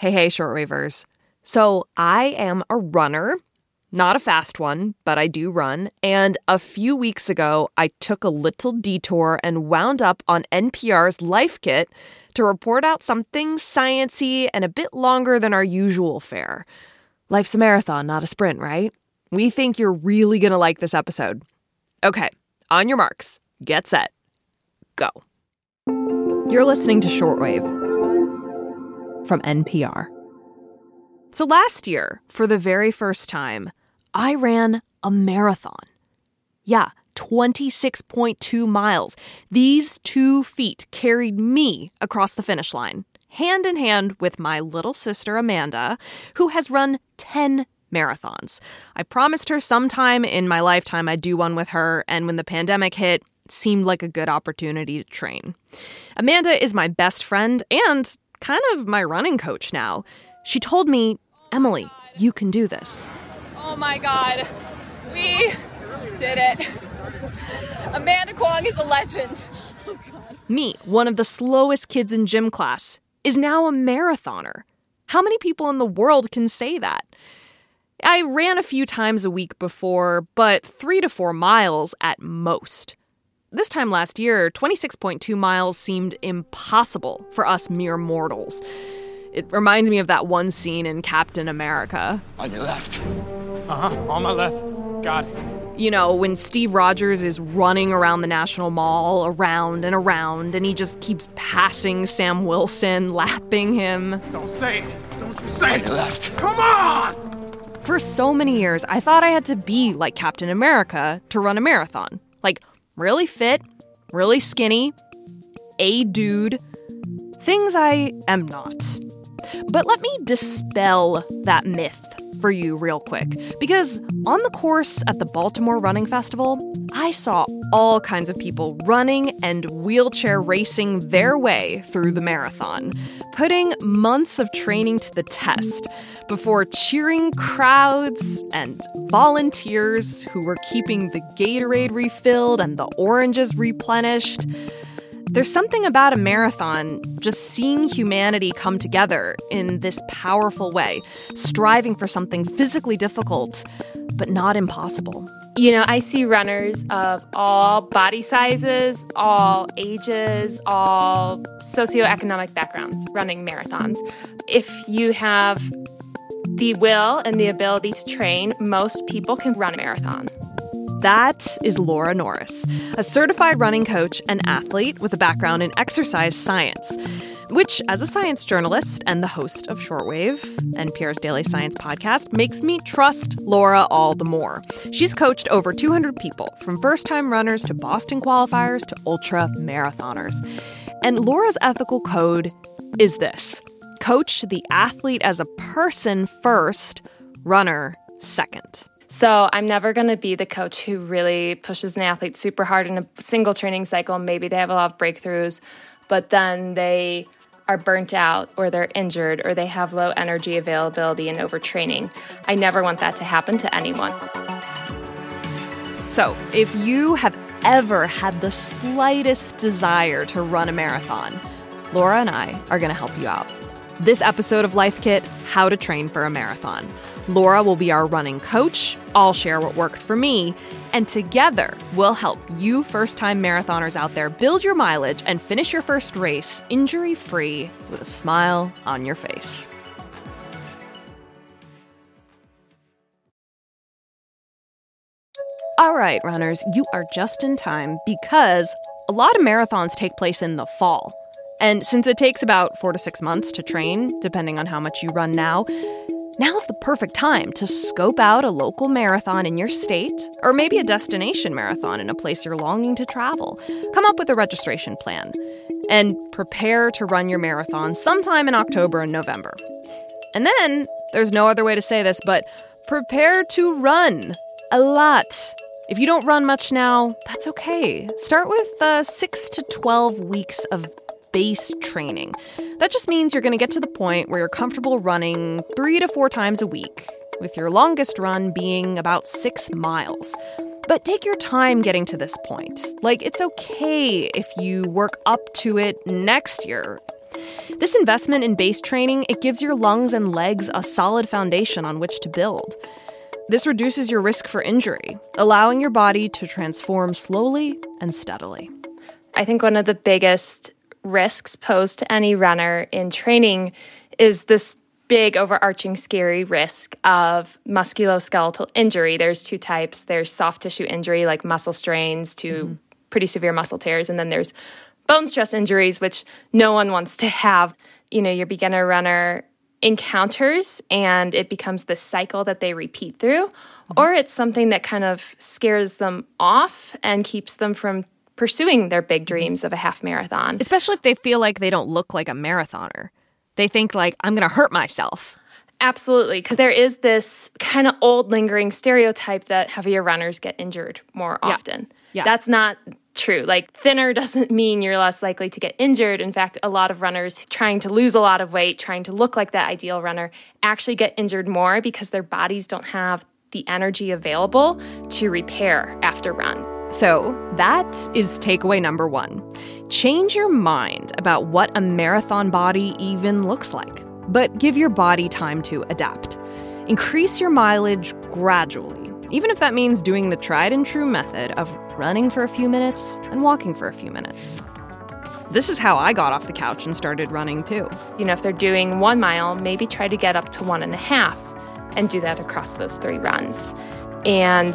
Hey, hey, shortwavers. So, I am a runner, not a fast one, but I do run. And a few weeks ago, I took a little detour and wound up on NPR's Life Kit to report out something sciency and a bit longer than our usual fare. Life's a marathon, not a sprint, right? We think you're really going to like this episode. Okay, on your marks, get set, go. You're listening to Shortwave from NPR. So last year, for the very first time, I ran a marathon. Yeah, 26.2 miles. These two feet carried me across the finish line, hand in hand with my little sister Amanda, who has run 10 marathons. I promised her sometime in my lifetime I'd do one with her, and when the pandemic hit, seemed like a good opportunity to train. Amanda is my best friend and kind of my running coach now. She told me, Emily, you can do this. Oh my God. We did it. Amanda Kwong is a legend. Oh Me, one of the slowest kids in gym class, is now a marathoner. How many people in the world can say that? I ran a few times a week before, but three to four miles at most. This time last year, 26.2 miles seemed impossible for us mere mortals. It reminds me of that one scene in Captain America. On your left. Uh huh, on my left. Got it. You know, when Steve Rogers is running around the National Mall, around and around, and he just keeps passing Sam Wilson, lapping him. Don't say it. Don't you say it. On your left. Come on! For so many years, I thought I had to be like Captain America to run a marathon. Like, really fit, really skinny, a dude. Things I am not. But let me dispel that myth for you real quick. Because on the course at the Baltimore Running Festival, I saw all kinds of people running and wheelchair racing their way through the marathon, putting months of training to the test before cheering crowds and volunteers who were keeping the Gatorade refilled and the oranges replenished. There's something about a marathon, just seeing humanity come together in this powerful way, striving for something physically difficult, but not impossible. You know, I see runners of all body sizes, all ages, all socioeconomic backgrounds running marathons. If you have the will and the ability to train, most people can run a marathon. That is Laura Norris, a certified running coach and athlete with a background in exercise science. Which, as a science journalist and the host of Shortwave, NPR's daily science podcast, makes me trust Laura all the more. She's coached over 200 people, from first time runners to Boston qualifiers to ultra marathoners. And Laura's ethical code is this coach the athlete as a person first, runner second. So I'm never going to be the coach who really pushes an athlete super hard in a single training cycle. Maybe they have a lot of breakthroughs, but then they are burnt out or they're injured or they have low energy availability and overtraining. I never want that to happen to anyone. So, if you have ever had the slightest desire to run a marathon, Laura and I are going to help you out. This episode of Life Kit How to Train for a Marathon. Laura will be our running coach. I'll share what worked for me. And together, we'll help you first time marathoners out there build your mileage and finish your first race injury free with a smile on your face. All right, runners, you are just in time because a lot of marathons take place in the fall. And since it takes about four to six months to train, depending on how much you run now, now's the perfect time to scope out a local marathon in your state, or maybe a destination marathon in a place you're longing to travel. Come up with a registration plan and prepare to run your marathon sometime in October and November. And then, there's no other way to say this, but prepare to run a lot. If you don't run much now, that's okay. Start with uh, 6 to 12 weeks of base training. That just means you're going to get to the point where you're comfortable running three to four times a week, with your longest run being about six miles. But take your time getting to this point. Like, it's okay if you work up to it next year. This investment in base training, it gives your lungs and legs a solid foundation on which to build. This reduces your risk for injury, allowing your body to transform slowly and steadily. I think one of the biggest risks posed to any runner in training is this big overarching scary risk of musculoskeletal injury. There's two types. There's soft tissue injury like muscle strains to mm-hmm. pretty severe muscle tears and then there's bone stress injuries which no one wants to have. You know, your beginner runner encounters and it becomes this cycle that they repeat through mm-hmm. or it's something that kind of scares them off and keeps them from pursuing their big mm-hmm. dreams of a half marathon. Especially if they feel like they don't look like a marathoner they think like I'm going to hurt myself. Absolutely, because there is this kind of old lingering stereotype that heavier runners get injured more often. Yeah. yeah. That's not true. Like thinner doesn't mean you're less likely to get injured. In fact, a lot of runners trying to lose a lot of weight, trying to look like that ideal runner, actually get injured more because their bodies don't have the energy available to repair after runs. So, that is takeaway number one. Change your mind about what a marathon body even looks like, but give your body time to adapt. Increase your mileage gradually, even if that means doing the tried and true method of running for a few minutes and walking for a few minutes. This is how I got off the couch and started running too. You know, if they're doing one mile, maybe try to get up to one and a half and do that across those three runs. And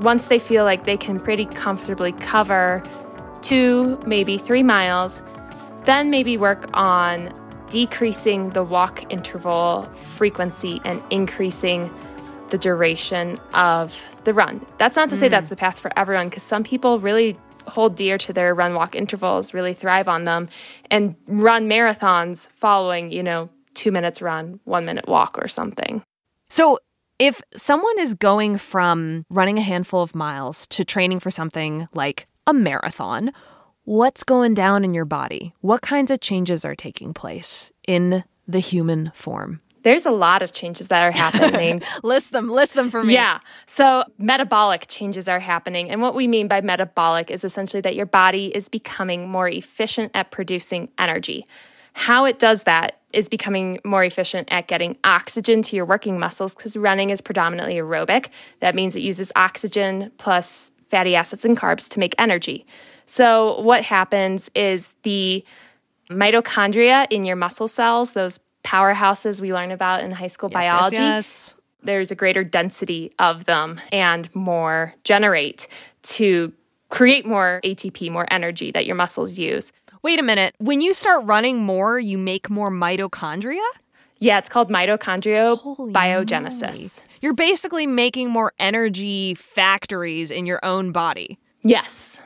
once they feel like they can pretty comfortably cover two, maybe three miles, then maybe work on decreasing the walk interval frequency and increasing the duration of the run. That's not to say mm. that's the path for everyone, because some people really hold dear to their run walk intervals, really thrive on them, and run marathons following, you know, two minutes run, one minute walk or something. So, if someone is going from running a handful of miles to training for something like a marathon, what's going down in your body? What kinds of changes are taking place in the human form? There's a lot of changes that are happening. list them, list them for me. Yeah. So, metabolic changes are happening. And what we mean by metabolic is essentially that your body is becoming more efficient at producing energy. How it does that is becoming more efficient at getting oxygen to your working muscles because running is predominantly aerobic. That means it uses oxygen plus fatty acids and carbs to make energy. So, what happens is the mitochondria in your muscle cells, those powerhouses we learn about in high school yes, biology, yes, yes. there's a greater density of them and more generate to create more ATP, more energy that your muscles use. Wait a minute. When you start running more, you make more mitochondria? Yeah, it's called mitochondrial biogenesis. You're basically making more energy factories in your own body. Yes.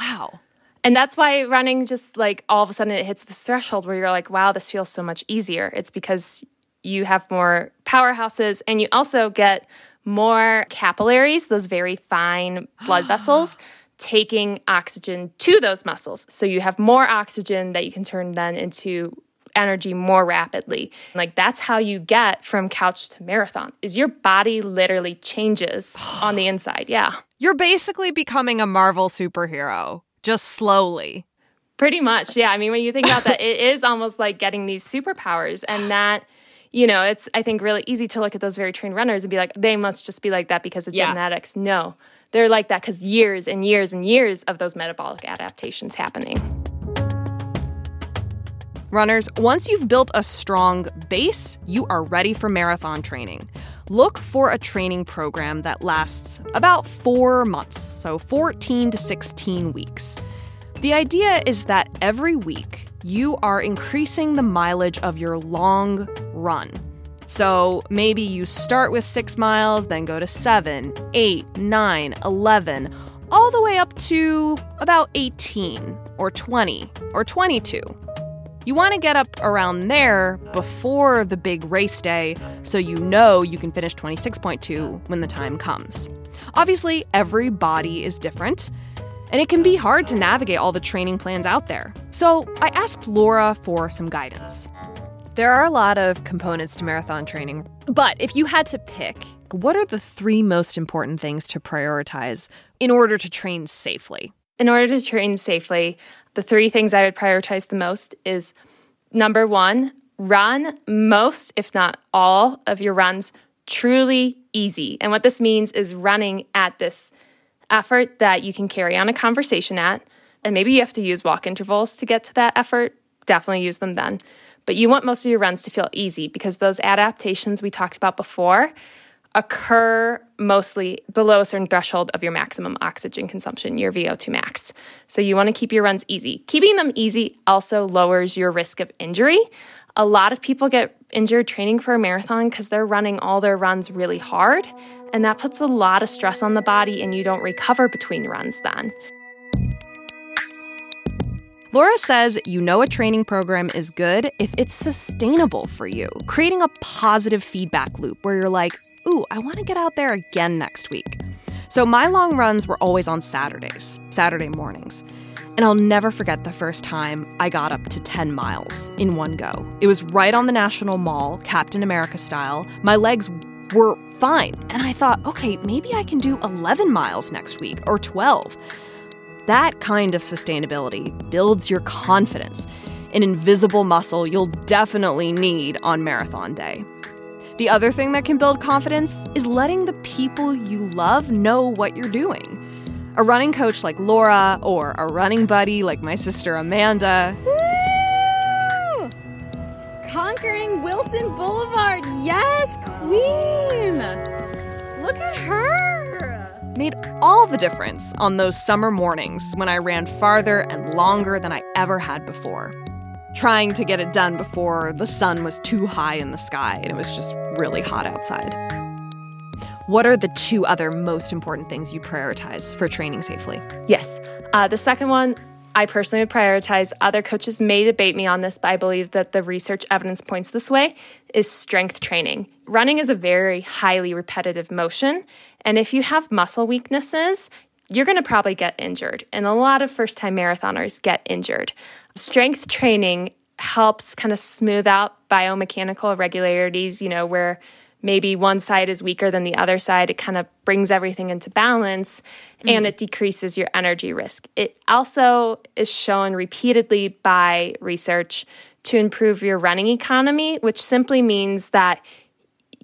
Wow. And that's why running just like all of a sudden it hits this threshold where you're like, wow, this feels so much easier. It's because you have more powerhouses and you also get more capillaries, those very fine blood vessels taking oxygen to those muscles. So you have more oxygen that you can turn then into energy more rapidly. Like that's how you get from couch to marathon. Is your body literally changes on the inside. Yeah. You're basically becoming a Marvel superhero just slowly. Pretty much. Yeah. I mean when you think about that it is almost like getting these superpowers and that you know, it's I think really easy to look at those very trained runners and be like they must just be like that because of yeah. genetics. No they're like that because years and years and years of those metabolic adaptations happening. Runners, once you've built a strong base, you are ready for marathon training. Look for a training program that lasts about four months, so 14 to 16 weeks. The idea is that every week you are increasing the mileage of your long run. So maybe you start with six miles, then go to seven, eight, nine, 11, all the way up to about 18 or 20 or 22. You want to get up around there before the big race day so you know you can finish 26.2 when the time comes. Obviously, every body is different, and it can be hard to navigate all the training plans out there. So I asked Laura for some guidance. There are a lot of components to marathon training, but if you had to pick, what are the three most important things to prioritize in order to train safely? In order to train safely, the three things I would prioritize the most is Number one, run most, if not all, of your runs truly easy. And what this means is running at this effort that you can carry on a conversation at. And maybe you have to use walk intervals to get to that effort. Definitely use them then. But you want most of your runs to feel easy because those adaptations we talked about before occur mostly below a certain threshold of your maximum oxygen consumption, your VO2 max. So you want to keep your runs easy. Keeping them easy also lowers your risk of injury. A lot of people get injured training for a marathon because they're running all their runs really hard, and that puts a lot of stress on the body, and you don't recover between runs then. Laura says you know a training program is good if it's sustainable for you, creating a positive feedback loop where you're like, ooh, I want to get out there again next week. So my long runs were always on Saturdays, Saturday mornings. And I'll never forget the first time I got up to 10 miles in one go. It was right on the National Mall, Captain America style. My legs were fine. And I thought, okay, maybe I can do 11 miles next week or 12. That kind of sustainability builds your confidence, an invisible muscle you'll definitely need on marathon day. The other thing that can build confidence is letting the people you love know what you're doing. A running coach like Laura or a running buddy like my sister Amanda. Woo! Conquering Wilson Boulevard. Yes, queen. Look at her. Made all the difference on those summer mornings when I ran farther and longer than I ever had before trying to get it done before the sun was too high in the sky and it was just really hot outside. What are the two other most important things you prioritize for training safely? Yes. Uh, the second one, I personally would prioritize. Other coaches may debate me on this, but I believe that the research evidence points this way is strength training. Running is a very highly repetitive motion. And if you have muscle weaknesses, you're going to probably get injured. And a lot of first time marathoners get injured. Strength training helps kind of smooth out biomechanical irregularities, you know, where maybe one side is weaker than the other side. It kind of brings everything into balance mm. and it decreases your energy risk. It also is shown repeatedly by research to improve your running economy, which simply means that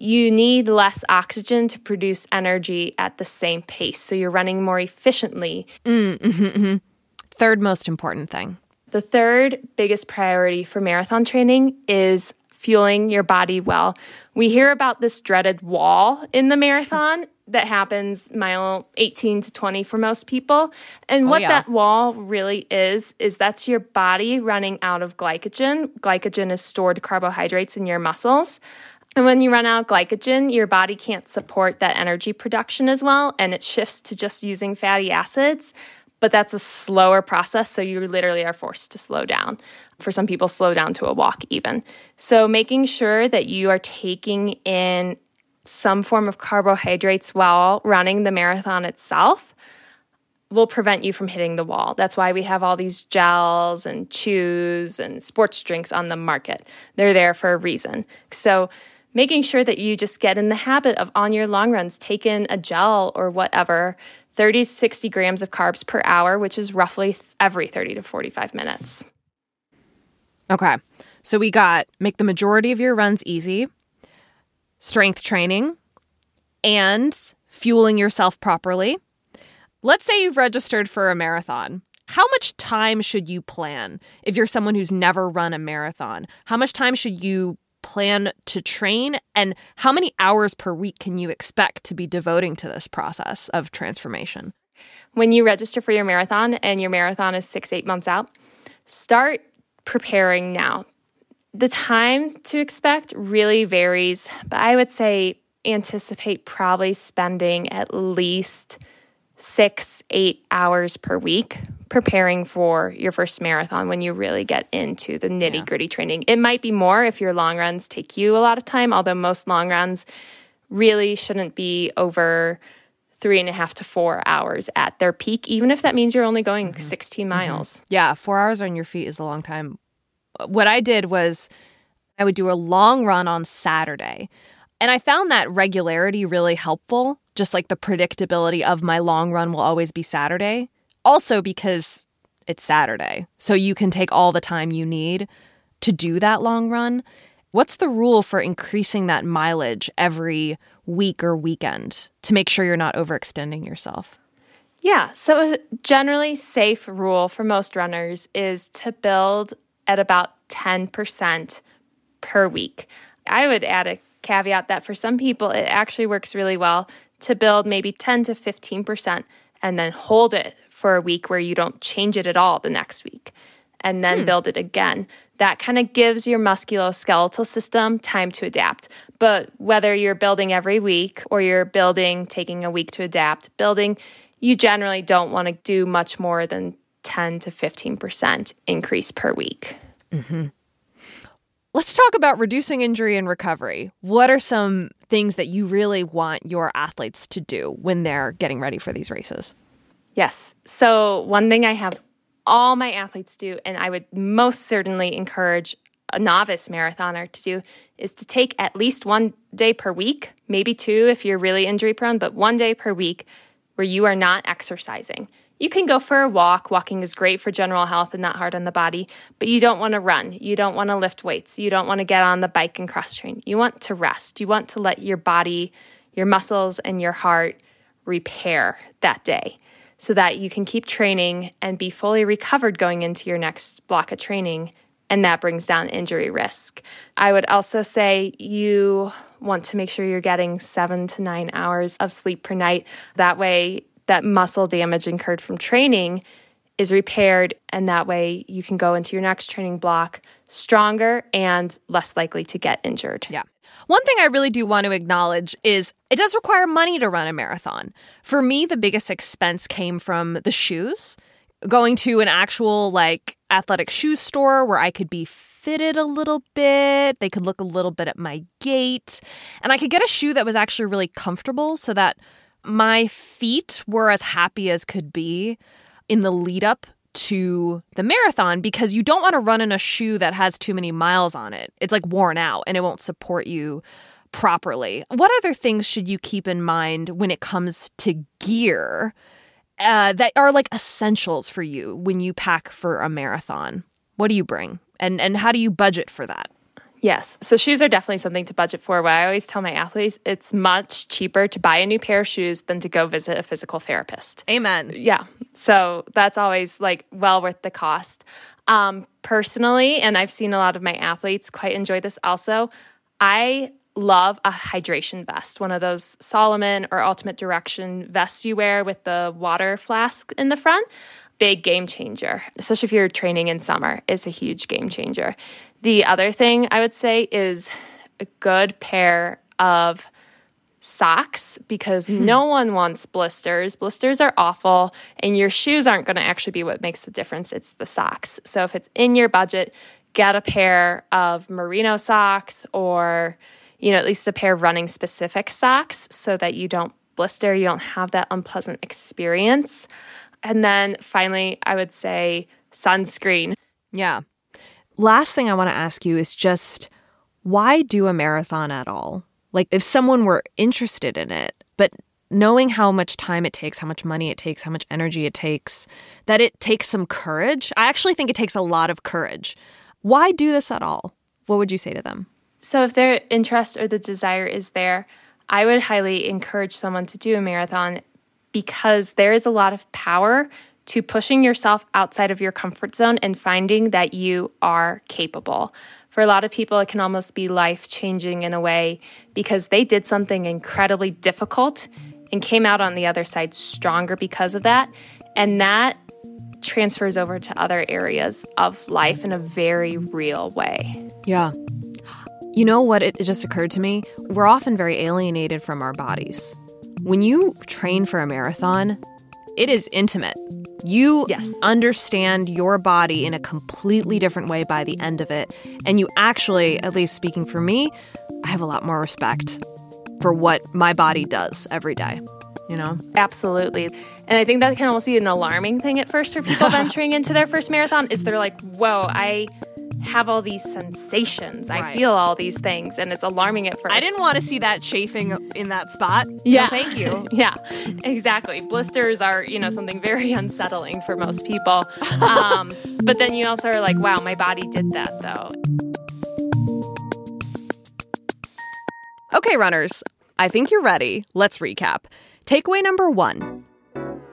you need less oxygen to produce energy at the same pace. So you're running more efficiently. Mm, mm-hmm, mm-hmm. Third most important thing the third biggest priority for marathon training is fueling your body well. We hear about this dreaded wall in the marathon that happens mile 18 to 20 for most people. And oh, what yeah. that wall really is, is that's your body running out of glycogen. Glycogen is stored carbohydrates in your muscles. And when you run out of glycogen, your body can't support that energy production as well, and it shifts to just using fatty acids but that's a slower process. So you literally are forced to slow down. For some people, slow down to a walk, even. So making sure that you are taking in some form of carbohydrates while running the marathon itself will prevent you from hitting the wall. That's why we have all these gels and chews and sports drinks on the market. They're there for a reason. So, making sure that you just get in the habit of on your long runs, take in a gel or whatever 30 60 grams of carbs per hour, which is roughly every 30 to 45 minutes. Okay. So we got make the majority of your runs easy, strength training, and fueling yourself properly. Let's say you've registered for a marathon. How much time should you plan if you're someone who's never run a marathon? How much time should you plan to train and how many hours per week can you expect to be devoting to this process of transformation? When you register for your marathon and your marathon is six, eight months out, start preparing now. The time to expect really varies, but I would say anticipate probably spending at least six, eight hours per week preparing for your first marathon when you really get into the nitty gritty yeah. training. It might be more if your long runs take you a lot of time, although most long runs really shouldn't be over three and a half to four hours at their peak, even if that means you're only going mm-hmm. 16 mm-hmm. miles. Mm-hmm. Yeah, four hours on your feet is a long time. What I did was I would do a long run on Saturday. And I found that regularity really helpful, just like the predictability of my long run will always be Saturday. Also, because it's Saturday, so you can take all the time you need to do that long run. What's the rule for increasing that mileage every week or weekend to make sure you're not overextending yourself? Yeah, so a generally safe rule for most runners is to build at about 10% per week. I would add a caveat that for some people it actually works really well to build maybe 10 to 15% and then hold it for a week where you don't change it at all the next week and then hmm. build it again. That kind of gives your musculoskeletal system time to adapt. But whether you're building every week or you're building, taking a week to adapt, building, you generally don't want to do much more than 10 to 15% increase per week. Mm-hmm. Let's talk about reducing injury and recovery. What are some things that you really want your athletes to do when they're getting ready for these races? Yes. So, one thing I have all my athletes do, and I would most certainly encourage a novice marathoner to do, is to take at least one day per week, maybe two if you're really injury prone, but one day per week where you are not exercising. You can go for a walk. Walking is great for general health and not hard on the body, but you don't want to run. You don't want to lift weights. You don't want to get on the bike and cross train. You want to rest. You want to let your body, your muscles, and your heart repair that day so that you can keep training and be fully recovered going into your next block of training. And that brings down injury risk. I would also say you want to make sure you're getting seven to nine hours of sleep per night. That way, that muscle damage incurred from training is repaired, and that way you can go into your next training block stronger and less likely to get injured. Yeah. One thing I really do want to acknowledge is it does require money to run a marathon. For me, the biggest expense came from the shoes. Going to an actual like athletic shoe store where I could be fitted a little bit, they could look a little bit at my gait, and I could get a shoe that was actually really comfortable so that my feet were as happy as could be in the lead up to the marathon because you don't want to run in a shoe that has too many miles on it. It's like worn out and it won't support you properly. What other things should you keep in mind when it comes to gear uh, that are like essentials for you when you pack for a marathon? What do you bring? And and how do you budget for that? Yes. So shoes are definitely something to budget for. What I always tell my athletes, it's much cheaper to buy a new pair of shoes than to go visit a physical therapist. Amen. Yeah. So that's always like well worth the cost. Um, personally, and I've seen a lot of my athletes quite enjoy this also, I love a hydration vest, one of those Salomon or Ultimate Direction vests you wear with the water flask in the front big game changer, especially if you're training in summer. It's a huge game changer. The other thing I would say is a good pair of socks because hmm. no one wants blisters. Blisters are awful, and your shoes aren't going to actually be what makes the difference. It's the socks. So if it's in your budget, get a pair of merino socks or you know at least a pair of running specific socks so that you don't blister you don't have that unpleasant experience and then finally, I would say sunscreen. Yeah. Last thing I want to ask you is just why do a marathon at all? Like, if someone were interested in it, but knowing how much time it takes, how much money it takes, how much energy it takes, that it takes some courage. I actually think it takes a lot of courage. Why do this at all? What would you say to them? So, if their interest or the desire is there, I would highly encourage someone to do a marathon because there is a lot of power to pushing yourself outside of your comfort zone and finding that you are capable. For a lot of people, it can almost be life changing in a way because they did something incredibly difficult and came out on the other side stronger because of that. And that transfers over to other areas of life in a very real way. Yeah. You know what? It, just occurred to me. We're often very alienated from our bodies. When you train for a marathon, it is intimate. You yes. understand your body in a completely different way by the end of it. And you actually, at least speaking for me, I have a lot more respect for what my body does every day, you know? Absolutely. And I think that can almost be an alarming thing at first for people venturing into their first marathon is they're like, whoa, I have all these sensations. I feel all these things, and it's alarming at first. I didn't want to see that chafing in that spot. No, Yeah. thank you. yeah, exactly. Blisters are, you know, something very unsettling for most people. Um, but then you also are like, wow, my body did that though. Okay, runners, I think you're ready. Let's recap. Takeaway number one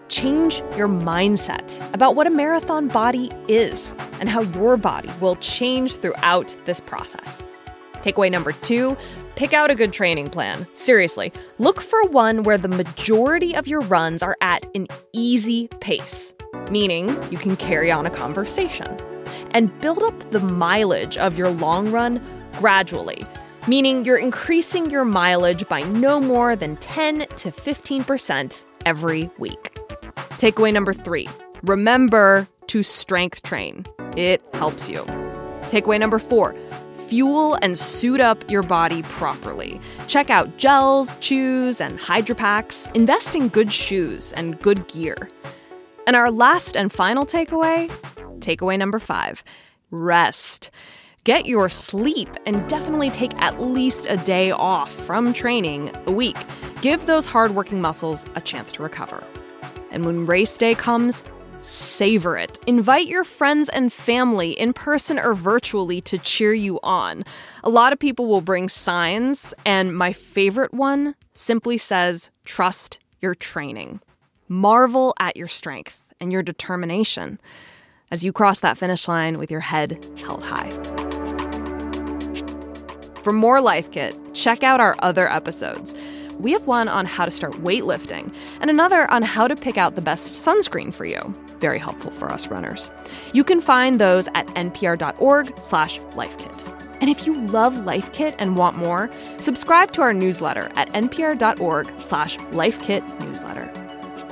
change your mindset about what a marathon body is and how your body will change throughout this process. Takeaway number two pick out a good training plan. Seriously, look for one where the majority of your runs are at an easy pace, meaning you can carry on a conversation. And build up the mileage of your long run gradually, meaning you're increasing your mileage by no more than 10 to 15% every week. Takeaway number three remember to strength train, it helps you. Takeaway number four fuel and suit up your body properly. Check out gels, chews, and hydropacks. Invest in good shoes and good gear. And our last and final takeaway takeaway number five rest. Get your sleep and definitely take at least a day off from training a week. Give those hardworking muscles a chance to recover. And when race day comes, savor it. Invite your friends and family in person or virtually to cheer you on. A lot of people will bring signs, and my favorite one simply says, Trust your training. Marvel at your strength and your determination as you cross that finish line with your head held high. For more Life Kit, check out our other episodes. We have one on how to start weightlifting and another on how to pick out the best sunscreen for you. Very helpful for us runners. You can find those at npr.org slash lifekit. And if you love Life Kit and want more, subscribe to our newsletter at npr.org slash lifekit newsletter.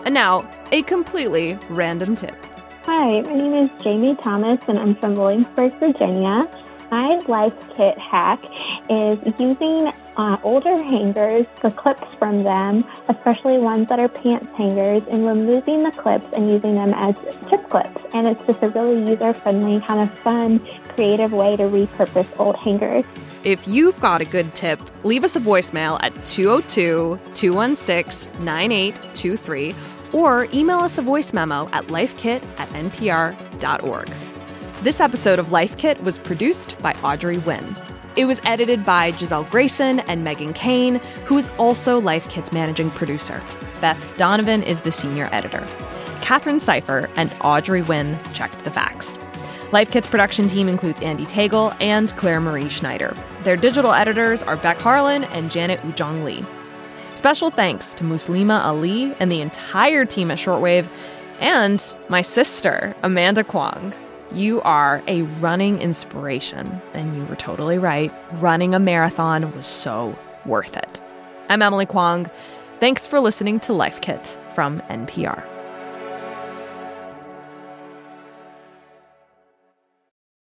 And now, a completely random tip. Hi, my name is Jamie Thomas and I'm from Williamsburg, Virginia. My life kit hack is using uh, older hangers, the clips from them, especially ones that are pants hangers, and removing the clips and using them as tip clips. And it's just a really user friendly, kind of fun, creative way to repurpose old hangers. If you've got a good tip, leave us a voicemail at 202 216 9823 or email us a voice memo at lifekit at npr.org. This episode of Life Kit was produced by Audrey Nguyen. It was edited by Gisele Grayson and Meghan Keane, who is also Life Kit's managing producer. Beth Donovan is the senior editor. Katherine Cipher and Audrey Nguyen checked the facts. Life Kit's production team includes Andy Tagle and Claire Marie Schneider. Their digital editors are Beck Harlan and Janet Woojeong Lee. Special thanks to Muslima Ali and the entire team at Shortwave, and my sister, Amanda Kwong. You are a running inspiration, and you were totally right. Running a marathon was so worth it. I'm Emily Kwong. Thanks for listening to Life Kit from NPR.